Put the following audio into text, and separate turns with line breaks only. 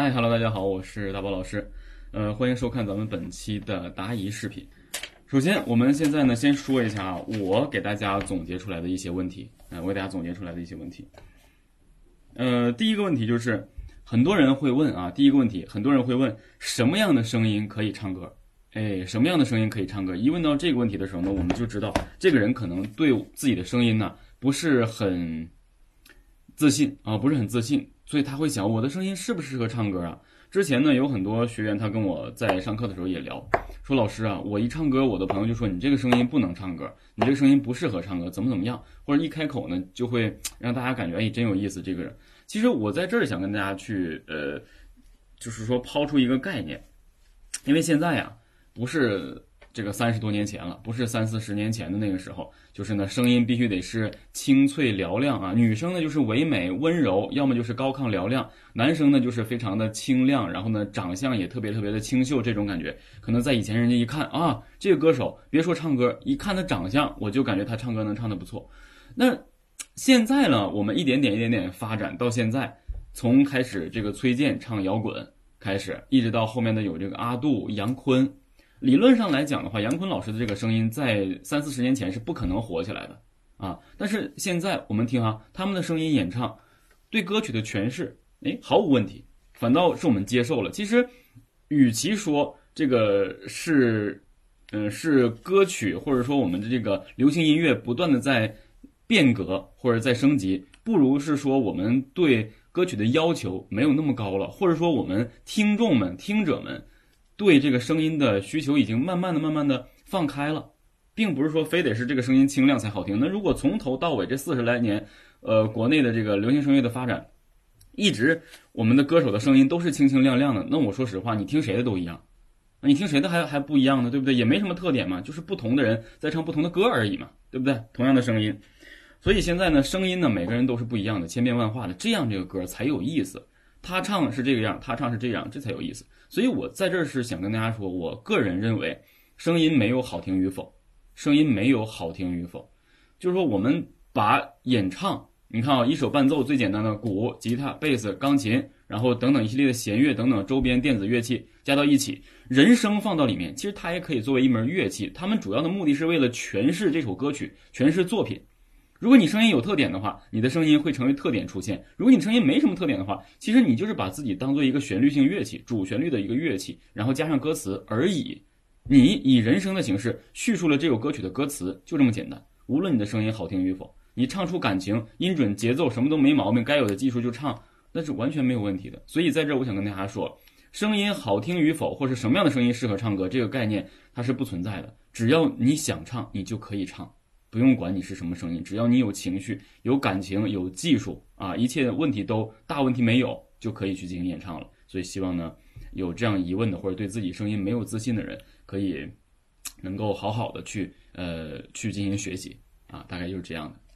嗨，Hello，大家好，我是大宝老师，呃，欢迎收看咱们本期的答疑视频。首先，我们现在呢，先说一下，我给大家总结出来的一些问题，啊，我给大家总结出来的一些问题。呃，第一个问题就是，很多人会问啊，第一个问题，很多人会问，什么样的声音可以唱歌？哎，什么样的声音可以唱歌？一问到这个问题的时候呢，我们就知道，这个人可能对自己的声音呢，不是很自信啊，不是很自信，所以他会想，我的声音适不适合唱歌啊？之前呢，有很多学员他跟我在上课的时候也聊，说老师啊，我一唱歌，我的朋友就说你这个声音不能唱歌，你这个声音不适合唱歌，怎么怎么样，或者一开口呢，就会让大家感觉哎，真有意思这个人。其实我在这儿想跟大家去呃，就是说抛出一个概念，因为现在呀，不是。这个三十多年前了，不是三四十年前的那个时候，就是呢，声音必须得是清脆嘹亮啊。女生呢就是唯美温柔，要么就是高亢嘹亮；男生呢就是非常的清亮，然后呢长相也特别特别的清秀，这种感觉。可能在以前人家一看啊，这个歌手别说唱歌，一看他长相，我就感觉他唱歌能唱得不错。那现在呢，我们一点点一点点发展到现在，从开始这个崔健唱摇滚开始，一直到后面的有这个阿杜、杨坤。理论上来讲的话，杨坤老师的这个声音在三四十年前是不可能火起来的啊。但是现在我们听哈，他们的声音演唱，对歌曲的诠释，哎，毫无问题，反倒是我们接受了。其实，与其说这个是，嗯，是歌曲或者说我们的这个流行音乐不断的在变革或者在升级，不如是说我们对歌曲的要求没有那么高了，或者说我们听众们、听者们。对这个声音的需求已经慢慢的、慢慢的放开了，并不是说非得是这个声音清亮才好听。那如果从头到尾这四十来年，呃，国内的这个流行声乐的发展，一直我们的歌手的声音都是清清亮亮的，那我说实话，你听谁的都一样，你听谁的还还不一样呢？对不对？也没什么特点嘛，就是不同的人在唱不同的歌而已嘛，对不对？同样的声音，所以现在呢，声音呢，每个人都是不一样的，千变万化的，这样这个歌才有意思。他唱是这个样，他唱是这样，这才有意思。所以，我在这儿是想跟大家说，我个人认为，声音没有好听与否，声音没有好听与否，就是说，我们把演唱，你看啊，一首伴奏最简单的鼓、吉他、贝斯、钢琴，然后等等一系列的弦乐等等周边电子乐器加到一起，人声放到里面，其实它也可以作为一门乐器。他们主要的目的是为了诠释这首歌曲，诠释作品。如果你声音有特点的话，你的声音会成为特点出现；如果你声音没什么特点的话，其实你就是把自己当做一个旋律性乐器，主旋律的一个乐器，然后加上歌词而已。你以人声的形式叙述了这首歌曲的歌词，就这么简单。无论你的声音好听与否，你唱出感情、音准、节奏什么都没毛病，该有的技术就唱，那是完全没有问题的。所以在这儿，我想跟大家说，声音好听与否，或是什么样的声音适合唱歌，这个概念它是不存在的。只要你想唱，你就可以唱。不用管你是什么声音，只要你有情绪、有感情、有技术啊，一切问题都大问题没有，就可以去进行演唱了。所以希望呢，有这样疑问的或者对自己声音没有自信的人，可以能够好好的去呃去进行学习啊，大概就是这样的。